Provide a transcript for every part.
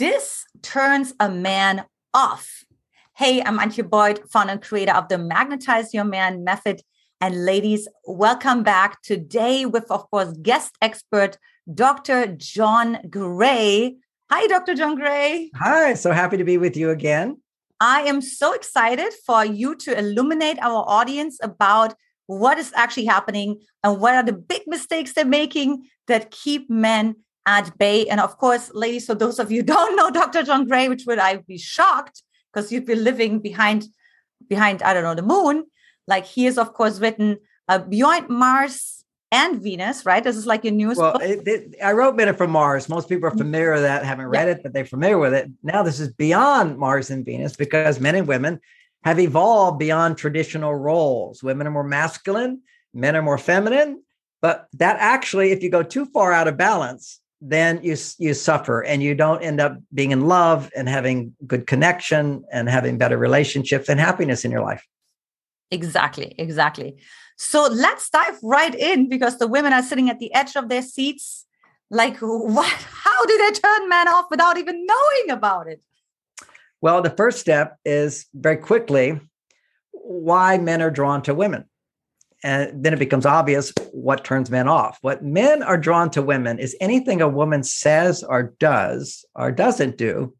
this turns a man off. Hey, I'm Antia Boyd, founder and creator of the Magnetize Your Man method. And ladies, welcome back today with, of course, guest expert Dr. John Gray. Hi, Dr. John Gray. Hi, so happy to be with you again. I am so excited for you to illuminate our audience about what is actually happening and what are the big mistakes they're making that keep men at bay. And of course, ladies, for those of you don't know Dr. John Gray, which would I be shocked because you'd be living behind behind I don't know the moon. Like he is, of course, written uh, Beyond Mars and Venus, right? This is like your newest well. It, it, I wrote Men Are from Mars. Most people are mm-hmm. familiar with that, haven't read yeah. it, but they're familiar with it. Now this is beyond Mars and Venus because men and women have evolved beyond traditional roles. Women are more masculine, men are more feminine. But that actually, if you go too far out of balance, then you you suffer and you don't end up being in love and having good connection and having better relationships and happiness in your life. Exactly, exactly. So let's dive right in because the women are sitting at the edge of their seats. Like, what? How do they turn men off without even knowing about it? Well, the first step is very quickly why men are drawn to women. And then it becomes obvious what turns men off. What men are drawn to women is anything a woman says or does or doesn't do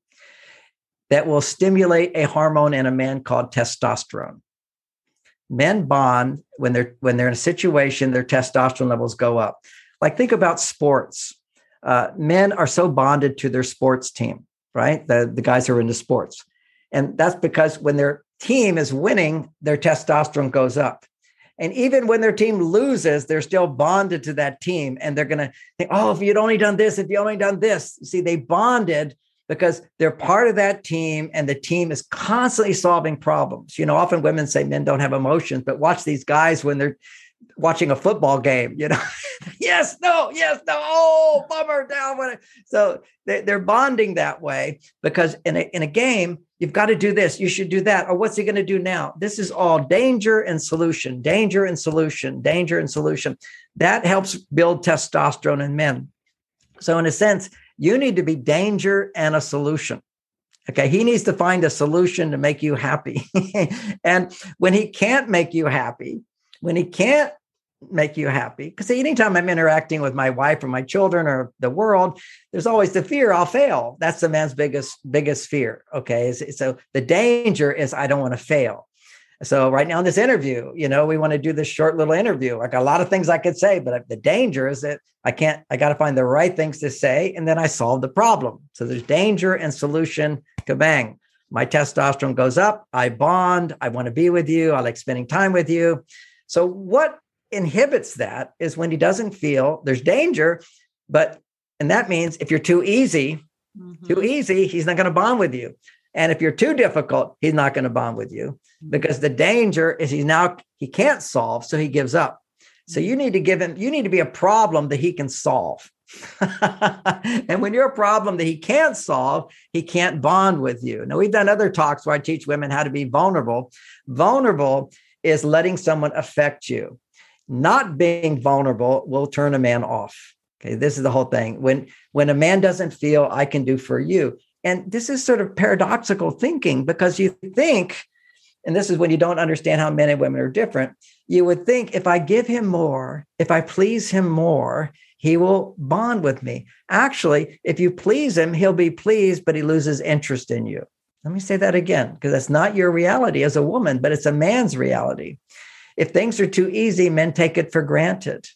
that will stimulate a hormone in a man called testosterone. Men bond when they're when they're in a situation their testosterone levels go up. Like think about sports. Uh, men are so bonded to their sports team right? The, the guys who are into sports. And that's because when their team is winning their testosterone goes up and even when their team loses they're still bonded to that team and they're going to think oh if you'd only done this if you only done this see they bonded because they're part of that team and the team is constantly solving problems. You know, often women say men don't have emotions, but watch these guys when they're watching a football game, you know, yes, no, yes, no, oh, bummer, down. So they're bonding that way because in a, in a game, you've got to do this, you should do that. Or what's he going to do now? This is all danger and solution, danger and solution, danger and solution. That helps build testosterone in men. So, in a sense, you need to be danger and a solution. Okay. He needs to find a solution to make you happy. and when he can't make you happy, when he can't make you happy, because anytime I'm interacting with my wife or my children or the world, there's always the fear I'll fail. That's the man's biggest, biggest fear. Okay. So the danger is I don't want to fail. So right now in this interview, you know, we want to do this short little interview. Like a lot of things I could say, but uh, the danger is that I can't, I got to find the right things to say. And then I solve the problem. So there's danger and solution, kabang. My testosterone goes up. I bond. I want to be with you. I like spending time with you. So what inhibits that is when he doesn't feel there's danger, but, and that means if you're too easy, mm-hmm. too easy, he's not going to bond with you. And if you're too difficult, he's not going to bond with you because the danger is he's now he can't solve, so he gives up. So you need to give him, you need to be a problem that he can solve. and when you're a problem that he can't solve, he can't bond with you. Now, we've done other talks where I teach women how to be vulnerable. Vulnerable is letting someone affect you. Not being vulnerable will turn a man off. Okay, this is the whole thing. When when a man doesn't feel I can do for you, and this is sort of paradoxical thinking because you think, and this is when you don't understand how men and women are different, you would think if I give him more, if I please him more, he will bond with me. Actually, if you please him, he'll be pleased, but he loses interest in you. Let me say that again, because that's not your reality as a woman, but it's a man's reality. If things are too easy, men take it for granted.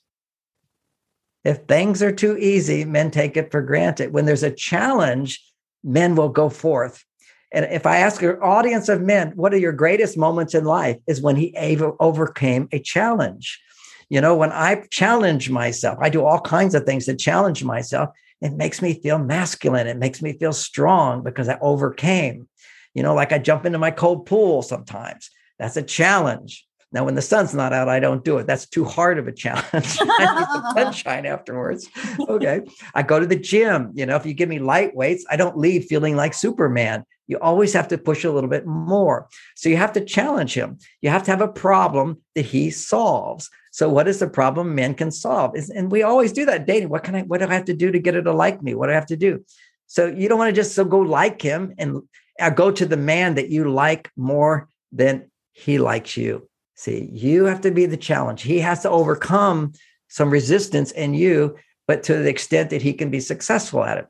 If things are too easy, men take it for granted. When there's a challenge, men will go forth. And if I ask your audience of men, what are your greatest moments in life? Is when he overcame a challenge. You know, when I challenge myself, I do all kinds of things to challenge myself. It makes me feel masculine. It makes me feel strong because I overcame. You know, like I jump into my cold pool sometimes. That's a challenge. Now, when the sun's not out, I don't do it. That's too hard of a challenge. I need sunshine afterwards. Okay. I go to the gym. You know, if you give me light weights, I don't leave feeling like Superman. You always have to push a little bit more. So you have to challenge him. You have to have a problem that he solves. So what is the problem men can solve? And we always do that dating. What can I, what do I have to do to get her to like me? What do I have to do? So you don't want to just so go like him and uh, go to the man that you like more than he likes you. See, you have to be the challenge. He has to overcome some resistance in you, but to the extent that he can be successful at it.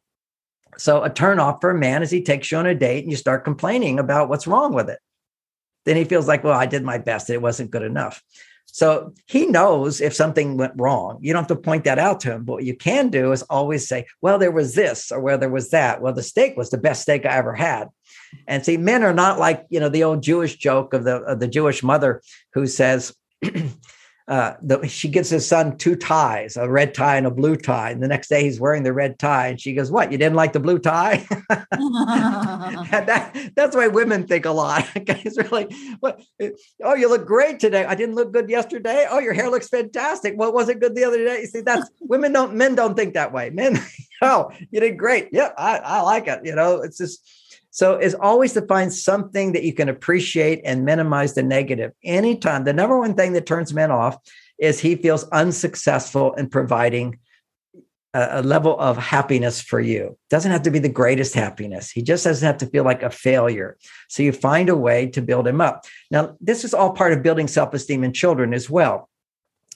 So a turn off for a man is he takes you on a date and you start complaining about what's wrong with it. Then he feels like, well, I did my best. It wasn't good enough. So he knows if something went wrong. You don't have to point that out to him. But what you can do is always say, well, there was this or where there was that. Well, the steak was the best steak I ever had. And see, men are not like, you know, the old Jewish joke of the, of the Jewish mother who says, uh, the, she gives his son two ties, a red tie and a blue tie. And the next day he's wearing the red tie. And she goes, What? You didn't like the blue tie? that, that's why women think a lot. Guys are like, what? Oh, you look great today. I didn't look good yesterday. Oh, your hair looks fantastic. What was it good the other day? You see, that's women don't, men don't think that way. Men, oh, you did great. Yep, I, I like it. You know, it's just, so is always to find something that you can appreciate and minimize the negative. Anytime, the number one thing that turns men off is he feels unsuccessful in providing a, a level of happiness for you. Doesn't have to be the greatest happiness. He just doesn't have to feel like a failure. So you find a way to build him up. Now, this is all part of building self-esteem in children as well.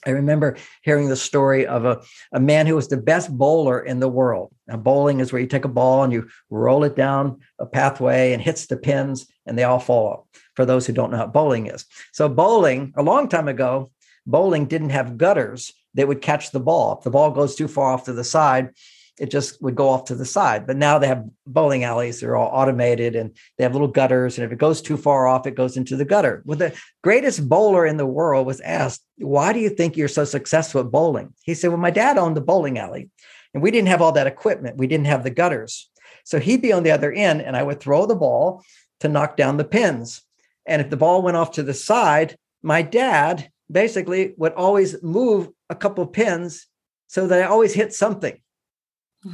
I remember hearing the story of a, a man who was the best bowler in the world. Now, bowling is where you take a ball and you roll it down a pathway and hits the pins and they all fall for those who don't know what bowling is. So, bowling, a long time ago, bowling didn't have gutters that would catch the ball. If the ball goes too far off to the side, it just would go off to the side. But now they have bowling alleys, they're all automated and they have little gutters. And if it goes too far off, it goes into the gutter. Well, the greatest bowler in the world was asked, Why do you think you're so successful at bowling? He said, Well, my dad owned the bowling alley and we didn't have all that equipment, we didn't have the gutters. So he'd be on the other end and I would throw the ball to knock down the pins. And if the ball went off to the side, my dad basically would always move a couple pins so that I always hit something.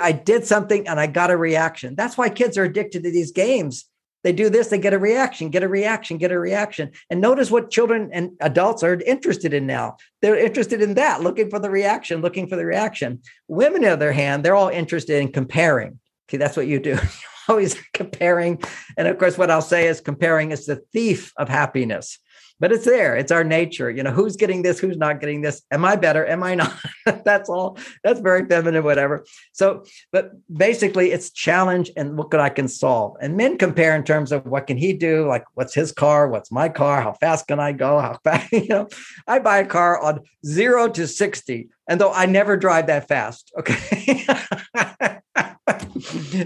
I did something and I got a reaction. That's why kids are addicted to these games. They do this, they get a reaction, get a reaction, get a reaction. And notice what children and adults are interested in now. They're interested in that, looking for the reaction, looking for the reaction. Women, on the other hand, they're all interested in comparing. Okay, that's what you do. always comparing. And of course, what I'll say is comparing is the thief of happiness but it's there. It's our nature. You know, who's getting this? Who's not getting this? Am I better? Am I not? That's all. That's very feminine, whatever. So, but basically, it's challenge and what could I can solve. And men compare in terms of what can he do? Like, what's his car? What's my car? How fast can I go? How fast? You know, I buy a car on zero to 60. And though I never drive that fast, okay.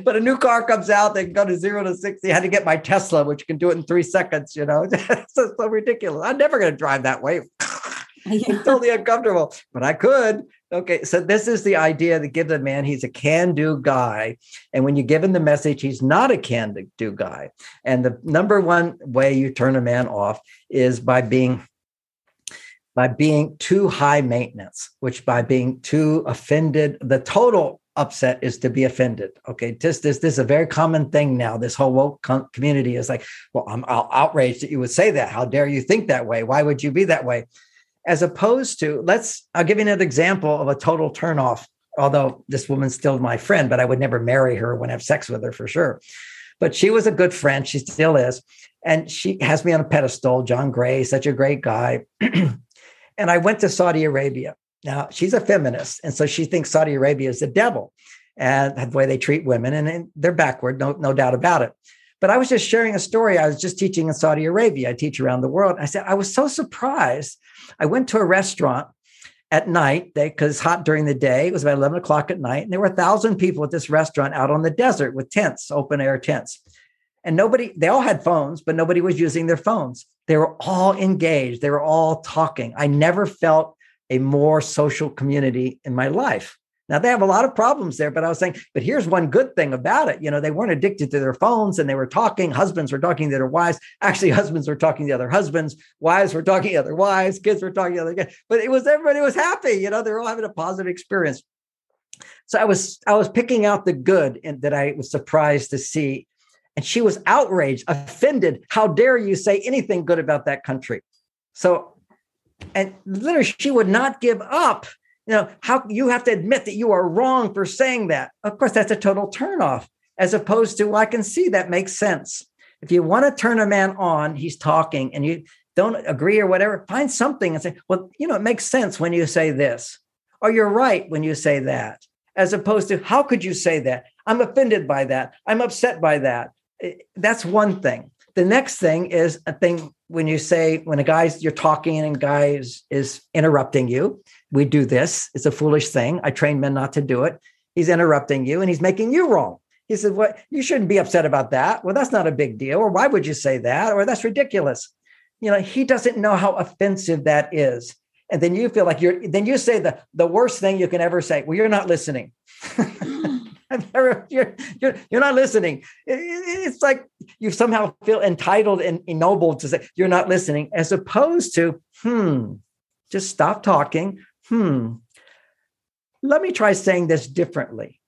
but a new car comes out, they can go to zero to 60. I had to get my Tesla, which can do it in three seconds, you know. it's so, so ridiculous. I'm never going to drive that way. it's totally uncomfortable, but I could. Okay, so this is the idea to give the man he's a can do guy. And when you give him the message, he's not a can do guy. And the number one way you turn a man off is by being by being too high maintenance, which by being too offended, the total upset is to be offended. Okay, this this this is a very common thing now. This whole woke community is like, well, I'm outraged that you would say that. How dare you think that way? Why would you be that way? As opposed to, let's. I'll give you another example of a total turnoff. Although this woman's still my friend, but I would never marry her when I have sex with her for sure. But she was a good friend. She still is, and she has me on a pedestal. John Gray, such a great guy. and I went to Saudi Arabia now, she's a feminist, and so she thinks Saudi Arabia is the devil and the way they treat women, and they're backward, no, no doubt about it. But I was just sharing a story. I was just teaching in Saudi Arabia. I teach around the world. I said, I was so surprised. I went to a restaurant at night because it's hot during the day. It was about 11 o'clock at night. And there were a thousand people at this restaurant out on the desert with tents, open air tents. And nobody, they all had phones, but nobody was using their phones. They were all engaged. They were all talking. I never felt a more social community in my life. Now they have a lot of problems there, but I was saying, but here's one good thing about it. You know, they weren't addicted to their phones and they were talking. Husbands were talking to their wives. Actually, husbands were talking to other husbands. Wives were talking to other wives. Kids were talking to other kids. But it was everybody was happy. You know, they were all having a positive experience. So I was I was picking out the good and that I was surprised to see. And she was outraged, offended. How dare you say anything good about that country? So and literally she would not give up you know, how you have to admit that you are wrong for saying that. Of course, that's a total turnoff, as opposed to, well, I can see that makes sense. If you want to turn a man on, he's talking and you don't agree or whatever, find something and say, well, you know, it makes sense when you say this, or you're right when you say that, as opposed to, how could you say that? I'm offended by that. I'm upset by that. Eh, that's one thing. The next thing is a thing when you say, when a guy's, you're talking and guy is, is interrupting you, we do this. It's a foolish thing. I train men not to do it. He's interrupting you and he's making you wrong. He said, What well, you shouldn't be upset about that. Well, that's not a big deal. Or why would you say that? Or that's ridiculous. You know, he doesn't know how offensive that is. And then you feel like you're then you say the, the worst thing you can ever say. Well, you're not listening. you're, you're, you're not listening. It's like you somehow feel entitled and ennobled to say you're not listening, as opposed to, hmm, just stop talking. Hmm, let me try saying this differently.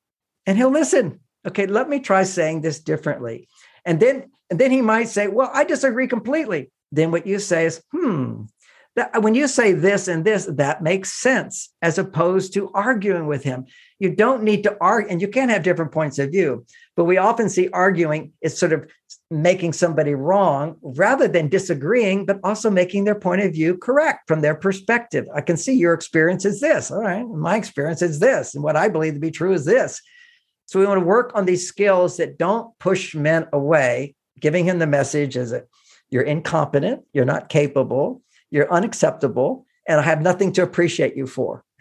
And he'll listen okay, let me try saying this differently. And then, and then he might say, well, I disagree completely. Then what you say is, hmm, that, when you say this and this, that makes sense, as opposed to arguing with him. You don't need to argue, and you can have different points of view, but we often see arguing is sort of making somebody wrong rather than disagreeing, but also making their point of view correct from their perspective. I can see your experience is this. All right. My experience is this. And what I believe to be true is this. So we want to work on these skills that don't push men away, giving him the message as a you're incompetent, you're not capable, you're unacceptable, and I have nothing to appreciate you for.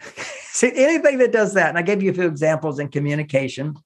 See, anything that does that, and I gave you a few examples in communication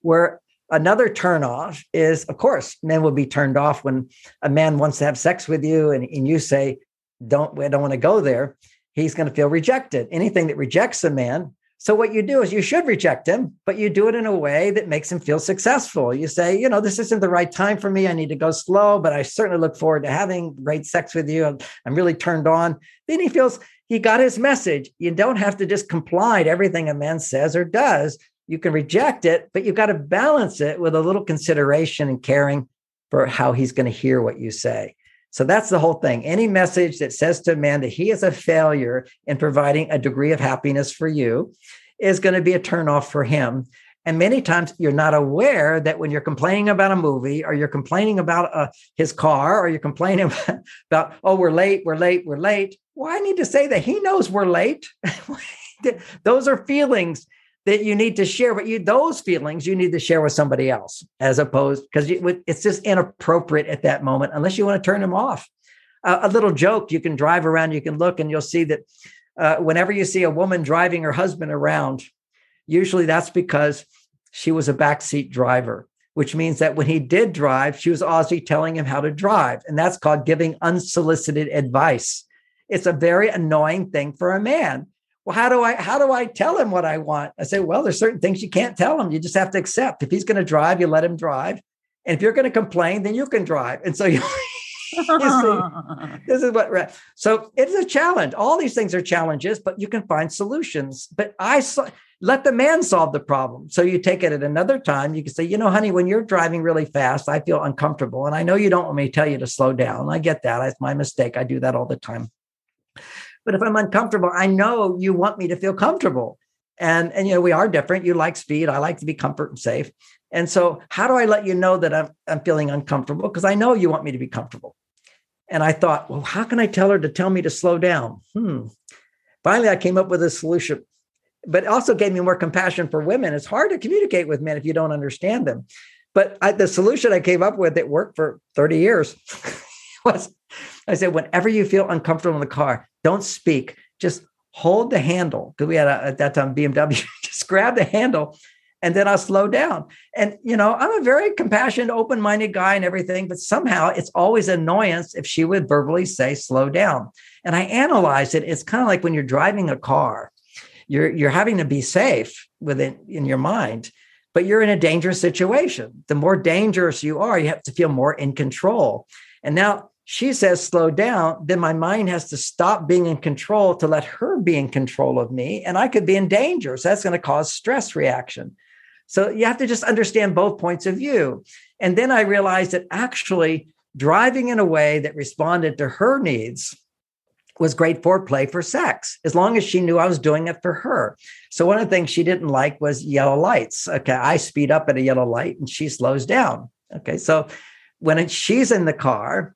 where another turnoff is, of course, men will be turned off when a man wants to have sex with you and, and you say, don't, I don't want to go there. He's going to feel rejected. Anything that rejects a man so what you do is you should reject him, but you do it in a way that makes him feel successful. You say, you know, this isn't the right time for me. I need to go slow, but I certainly look forward to having great sex with you. I'm really turned on. Then he feels he got his message. You don't have to just comply to everything a man says or does. You can reject it, but you've got to balance it with a little consideration and caring for how he's going to hear what you say. So that's the whole thing. Any message that says to a man that he is a failure in providing a degree of happiness for you is going to be a turnoff for him. And many times you're not aware that when you're complaining about a movie or you're complaining about uh, his car or you're complaining about, about, oh, we're late, we're late, we're late. Well, I need to say that he knows we're late. Those are feelings that you need to share, but you those feelings you need to share with somebody else, as opposed because it's just inappropriate at that moment unless you want to turn them off. Uh, a little joke: you can drive around, you can look, and you'll see that uh, whenever you see a woman driving her husband around, usually that's because she was a backseat driver, which means that when he did drive, she was also telling him how to drive, and that's called giving unsolicited advice. It's a very annoying thing for a man well how do i how do i tell him what i want? I say well there's certain things you can't tell him. You just have to accept. If he's going to drive you let him drive. And if you're going to complain then you can drive. And so you, you see, this is what so it's a challenge. All these things are challenges but you can find solutions. But i let the man solve the problem. So you take it at another time. You can say you know honey when you're driving really fast i feel uncomfortable and i know you don't want me to tell you to slow down. I get that. It's my mistake. I do that all the time but if I'm uncomfortable, I know you want me to feel comfortable. And, and you know, we are different. You like speed. I like to be comfort and safe. And so how do I let you know that I'm, I'm feeling uncomfortable? Because I know you want me to be comfortable. And I thought, well, how can I tell her to tell me to slow down? Hmm. Finally, I came up with a solution, but also gave me more compassion for women. It's hard to communicate with men if you don't understand them. But I, the solution I came up with that worked for 30 years was I said, whenever you feel uncomfortable in the car, don't speak. Just hold the handle. Because we had a, at that time BMW, just grab the handle and then I'll slow down. And, you know, I'm a very compassionate, open minded guy and everything, but somehow it's always annoyance if she would verbally say, slow down. And I analyzed it. It's kind of like when you're driving a car, you're, you're having to be safe within in your mind, but you're in a dangerous situation. The more dangerous you are, you have to feel more in control. And now she says slow down, then my mind has to stop being in control to let her be in control of me. And I could be in danger. So that's going to cause stress reaction. So you have to just understand both points of view. And then I realized that actually driving in a way that responded to her needs was great foreplay for sex, as long as she knew I was doing it for her. So one of the things she didn't like was yellow lights. Okay, I speed up at a yellow light and she slows down. Okay, so when she's in the car,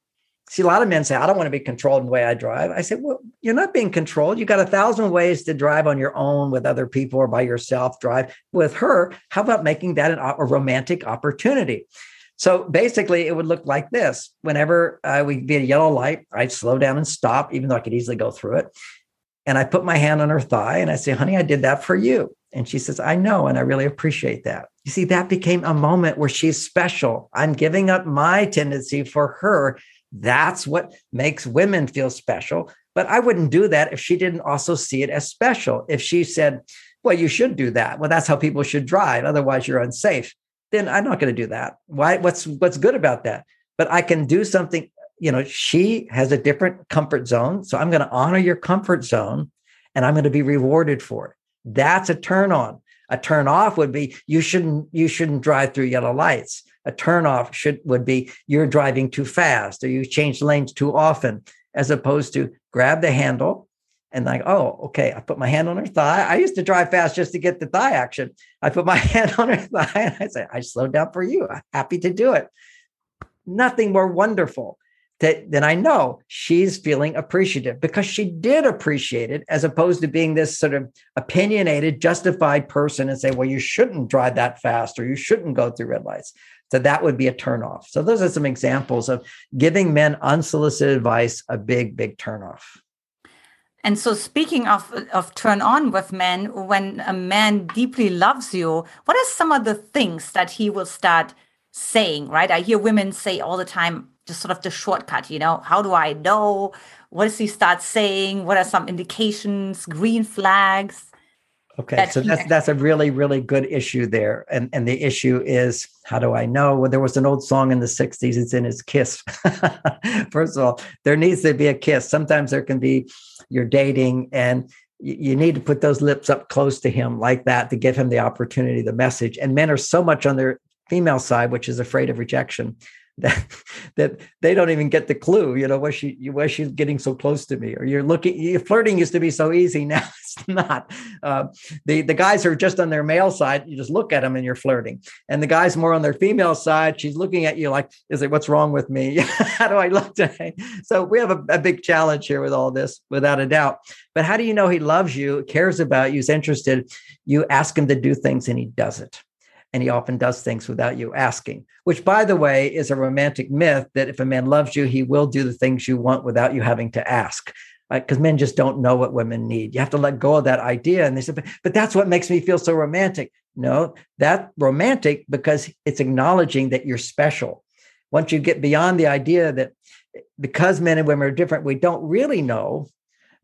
see a lot of men say, I don't want to be controlled in the way I drive. I say, well, you're not being controlled. You got a thousand ways to drive on your own with other people or by yourself, drive with her. How about making that an, a romantic opportunity? So basically, it would look like this. Whenever uh, we get a yellow light, I'd slow down and stop, even though I could easily go through it. And I put my hand on her thigh and I say, honey, I did that for you. And she says, I know. And I really appreciate that. You see, that became a moment where she's special. I'm giving up my tendency for her. That's what makes women feel special. But I wouldn't do that if she didn't also see it as special. If she said, well, you should do that. Well, that's how people should drive. Otherwise, you're unsafe then I'm not going to do that. Why? What's what's good about that? But I can do something. You know, she has a different comfort zone, so I'm going to honor your comfort zone, and I'm going to be rewarded for it. That's a turn on. A turn off would be you shouldn't you shouldn't drive through yellow lights. A turn off should would be you're driving too fast or you change lanes too often, as opposed to grab the handle, and like, oh, okay, I put my hand on her thigh. I used to drive fast just to get the thigh action. I put my hand on her thigh and I say, I slowed down for you. I'm happy to do it. Nothing more wonderful that, than I know she's feeling appreciative because she did appreciate it as opposed to being this sort of opinionated, justified person and say, well, you shouldn't drive that fast or you shouldn't go through red lights. So that would be a turnoff. So those are some examples of giving men unsolicited advice, a big, big turnoff. And so, speaking of of turn on with men, when a man deeply loves you, what are some of the things that he will start saying? Right? I hear women say all the time, just sort of the shortcut. You know, how do I know? What does he start saying? What are some indications? Green flags? Okay, that so that's that's a really really good issue there, and and the issue is how do I know? Well, there was an old song in the '60s. It's in his kiss. First of all, there needs to be a kiss. Sometimes there can be you're dating, and you need to put those lips up close to him like that to give him the opportunity, the message. And men are so much on their female side, which is afraid of rejection, that that they don't even get the clue. You know, why she why she's getting so close to me, or you're looking. You, flirting used to be so easy. Now it's not. Uh, the the guys are just on their male side. You just look at them and you're flirting, and the guys more on their female side. She's looking at you like, is it what's wrong with me? how do I look today? So we have a, a big challenge here with all this, without a doubt. But how do you know he loves you, cares about you, is interested? You ask him to do things and he does it and he often does things without you asking, which, by the way, is a romantic myth that if a man loves you, he will do the things you want without you having to ask. Because men just don't know what women need. You have to let go of that idea. And they said, but, but that's what makes me feel so romantic. No, that romantic because it's acknowledging that you're special. Once you get beyond the idea that because men and women are different, we don't really know.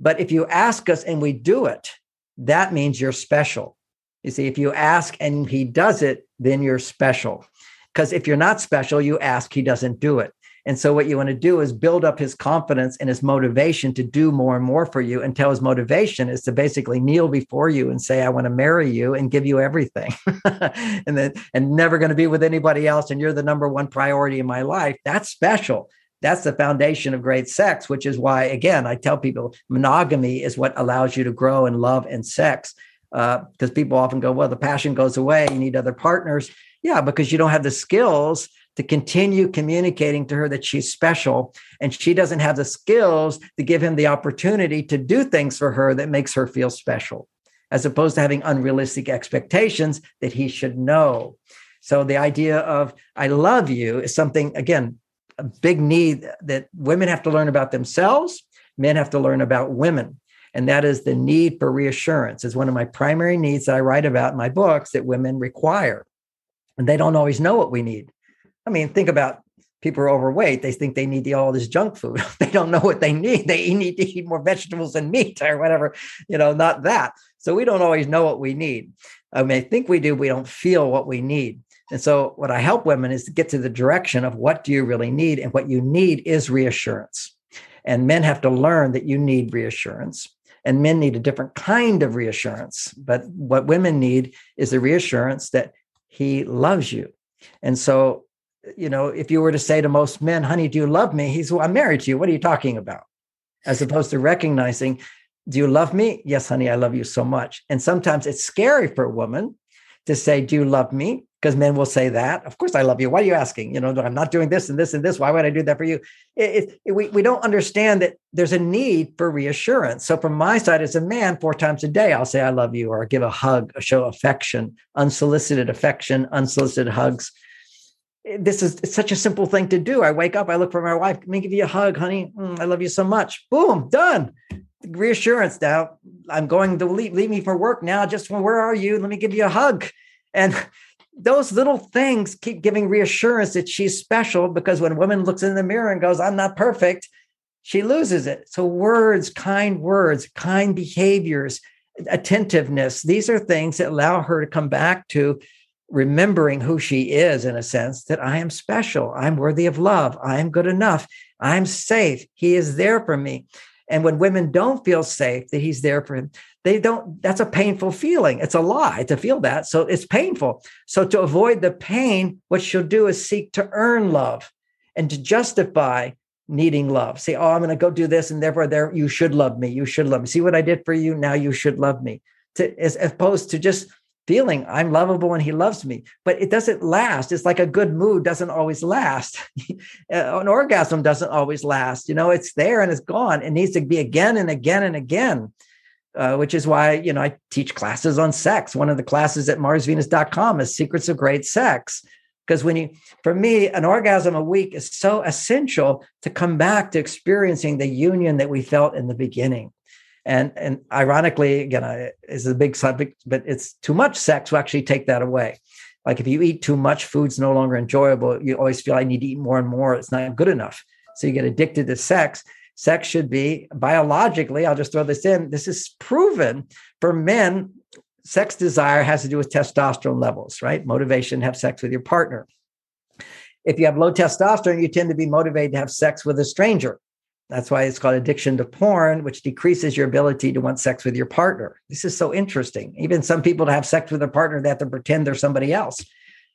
But if you ask us and we do it, that means you're special. You see, if you ask and he does it, then you're special. Because if you're not special, you ask, he doesn't do it. And so, what you want to do is build up his confidence and his motivation to do more and more for you until his motivation is to basically kneel before you and say, I want to marry you and give you everything. and then, and never going to be with anybody else. And you're the number one priority in my life. That's special. That's the foundation of great sex, which is why, again, I tell people monogamy is what allows you to grow in love and sex because uh, people often go, well, the passion goes away. You need other partners. Yeah, because you don't have the skills to continue communicating to her that she's special. And she doesn't have the skills to give him the opportunity to do things for her that makes her feel special, as opposed to having unrealistic expectations that he should know. So the idea of I love you is something, again, a big need that women have to learn about themselves, men have to learn about women and that is the need for reassurance is one of my primary needs that i write about in my books that women require. And they don't always know what we need. I mean think about people are overweight. They think they need all this junk food. They don't know what they need. They need to eat more vegetables and meat or whatever you know not that. So we don't always know what we need. I mean i think we do. We don't feel what we need. And so what i help women is to get to the direction of what do you really need? And what you need is reassurance. And men have to learn that you need reassurance and men need a different kind of reassurance. But what women need is the reassurance that he loves you. And so, you know, if you were to say to most men, honey, do you love me? He's, well, I'm married to you. What are you talking about? as opposed to recognizing, do you love me? Yes, honey, I love you so much. And sometimes it's scary for a woman to say, Do you love me? Because men will say that. Of course, I love you. Why are you asking? You know, I'm not doing this and this and this. Why would I do that for you? It, it, we, we don't understand that there's a need for reassurance. So, from my side as a man, four times a day, I'll say, I love you, or give a hug, show affection, unsolicited affection, unsolicited hugs. This is such a simple thing to do. I wake up, I look for my wife, let me give you a hug, honey. Mm, I love you so much. Boom, done reassurance now i'm going to leave, leave me for work now just where are you let me give you a hug and those little things keep giving reassurance that she's special because when a woman looks in the mirror and goes i'm not perfect she loses it. So words kind words kind behaviors attentiveness these are things that allow her to come back to remembering who she is in a sense that i am special i'm worthy of love i'm good enough i'm safe he is there for me. And when women don't feel safe that he's there for them, they don't, that's a painful feeling. It's a lie to feel that. So it's painful. So to avoid the pain, what she'll do is seek to earn love and to justify needing love. Say, oh, I'm going to go do this, and therefore, there you should love me. You should love me. See what I did for you. Now you should love me. To, as opposed to just feeling I'm lovable and he loves me. But it doesn't last. It's like a good mood doesn't always last. Uh, an orgasm doesn't always last. You know, it's there and it's gone. It needs to be again and again and again. Uh, which is why you know I teach classes on sex. One of the classes at MarsVenus.com is Secrets of Great Sex. Because when you, for me, an orgasm a week is so essential to come back to experiencing the union that we felt in the beginning. And and ironically, again, I, is a big subject, but it's too much sex will actually take that away. Like if you eat too much, food's no longer enjoyable. You always feel I need to eat more and more. It's not good enough. So you get addicted to sex. Sex should be biologically, I'll just throw this in. This is proven for men. Sex desire has to do with testosterone levels, right? Motivation to have sex with your partner. If you have low testosterone, you tend to be motivated to have sex with a stranger that's why it's called addiction to porn, which decreases your ability to want sex with your partner. This is so interesting. Even some people to have sex with their partner, they have to pretend they're somebody else.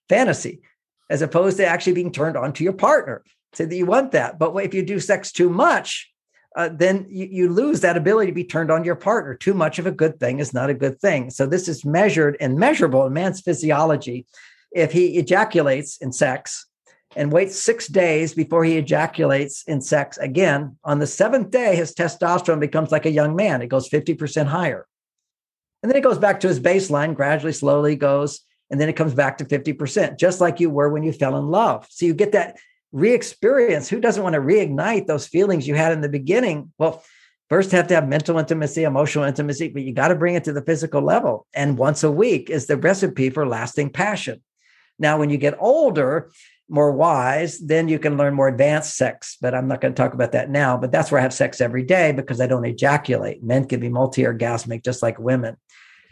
Fantasy, as opposed to actually being turned on to your partner. Say that you want that. But if you do sex too much, uh, then you, you lose that ability to be turned on your partner. Too much of a good thing is not a good thing. So this is measured and measurable in man's physiology. If he ejaculates in sex, and waits six days before he ejaculates in sex again. On the seventh day, his testosterone becomes like a young man, it goes 50% higher. And then it goes back to his baseline, gradually, slowly goes, and then it comes back to 50%, just like you were when you fell in love. So you get that re experience. Who doesn't want to reignite those feelings you had in the beginning? Well, first have to have mental intimacy, emotional intimacy, but you got to bring it to the physical level. And once a week is the recipe for lasting passion. Now, when you get older, more wise, then you can learn more advanced sex. But I'm not going to talk about that now. But that's where I have sex every day because I don't ejaculate. Men can be multi-orgasmic just like women.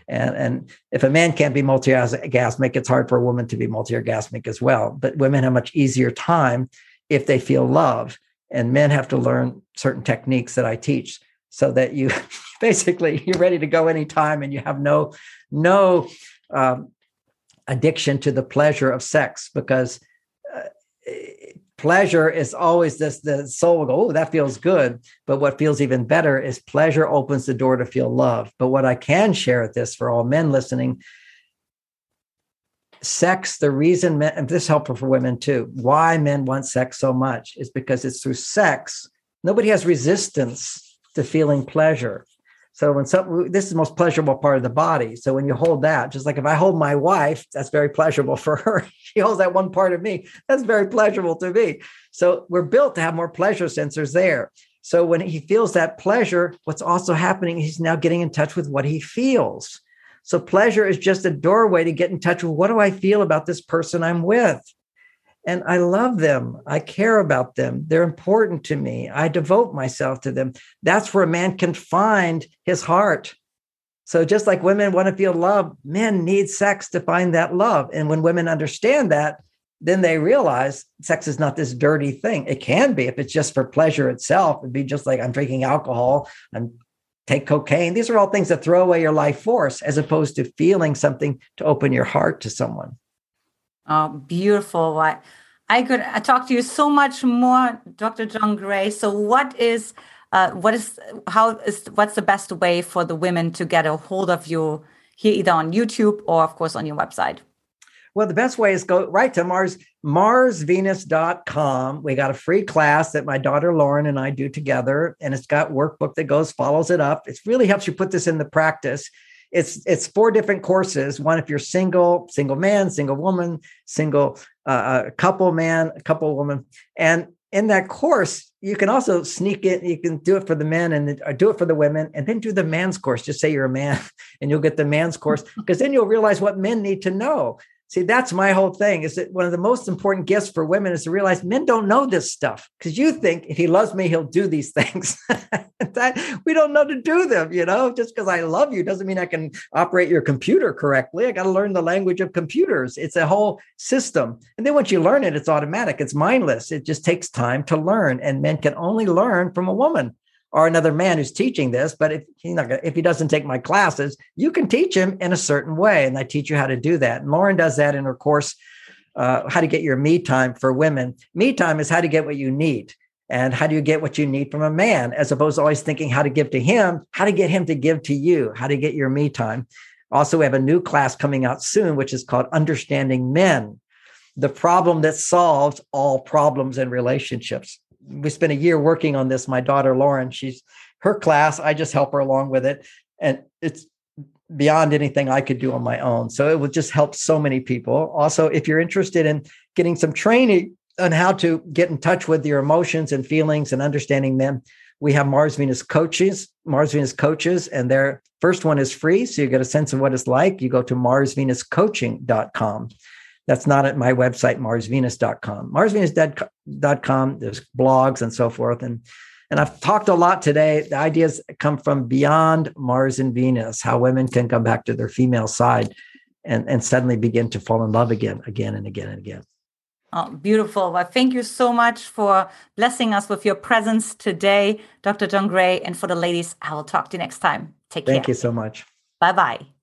And, and if a man can't be multi-orgasmic, it's hard for a woman to be multi-orgasmic as well. But women have much easier time if they feel love. And men have to learn certain techniques that I teach so that you basically you're ready to go anytime and you have no no um, addiction to the pleasure of sex because pleasure is always this the soul will go oh that feels good. But what feels even better is pleasure opens the door to feel love. But what i can share at this for all men listening sex the reason men and this is helpful for women too why men want sex so much is because it's through sex nobody has resistance to feeling pleasure so when some this is the most pleasurable part of the body. So when you hold that, just like if I hold my wife, that's very pleasurable for her. she holds that one part of me. That's very pleasurable to me. So we're built to have more pleasure sensors there. So when he feels that pleasure, what's also happening, he's now getting in touch with what he feels. So pleasure is just a doorway to get in touch with what do I feel about this person I'm with? And I love them. I care about them. They're important to me. I devote myself to them. That's where a man can find his heart. So, just like women want to feel love, men need sex to find that love. And when women understand that, then they realize sex is not this dirty thing. It can be if it's just for pleasure itself. It'd be just like I'm drinking alcohol, I'm take cocaine. These are all things that throw away your life force as opposed to feeling something to open your heart to someone. Oh, beautiful. I, I could talk to you so much more, Dr. John Gray. So, what is uh, what is how is what's the best way for the women to get a hold of you here, either on YouTube or, of course, on your website? Well, the best way is go right to Mars, marsvenus.com. We got a free class that my daughter Lauren and I do together, and it's got workbook that goes, follows it up. It really helps you put this into practice. It's it's four different courses. One if you're single, single man, single woman, single uh, uh couple man, couple woman, and in that course, you can also sneak it. You can do it for the men and do it for the women, and then do the man's course. Just say you're a man, and you'll get the man's course because then you'll realize what men need to know. See, that's my whole thing is that one of the most important gifts for women is to realize men don't know this stuff because you think if he loves me, he'll do these things. that we don't know to do them, you know, just because I love you doesn't mean I can operate your computer correctly. I got to learn the language of computers. It's a whole system. And then once you learn it, it's automatic, it's mindless. It just takes time to learn. And men can only learn from a woman or another man who's teaching this. But if he not if he doesn't take my classes, you can teach him in a certain way, and I teach you how to do that. And Lauren does that in her course, uh, "How to Get Your Me Time for Women." Me time is how to get what you need. And how do you get what you need from a man, as opposed to always thinking how to give to him, how to get him to give to you, how to get your me time. Also, we have a new class coming out soon, which is called Understanding Men, the problem that solves all problems in relationships we spent a year working on this. My daughter Lauren, she's her class. I just help her along with it, and it's beyond anything I could do on my own. So it would just help so many people. Also, if you're interested in getting some training on how to get in touch with your emotions and feelings and understanding them, we have Mars Venus coaches, Mars Venus coaches, and their first one is free. So you get a sense of what it's like. You go to marsvenuscoaching.com. That's not at my website, marsvenus.com. Marsvenus.com, there's blogs and so forth. And and I've talked a lot today. The ideas come from beyond Mars and Venus, how women can come back to their female side and, and suddenly begin to fall in love again, again and again and again. Oh, beautiful. Well, thank you so much for blessing us with your presence today, Dr. John Gray. And for the ladies, I will talk to you next time. Take care. Thank you so much. Bye bye.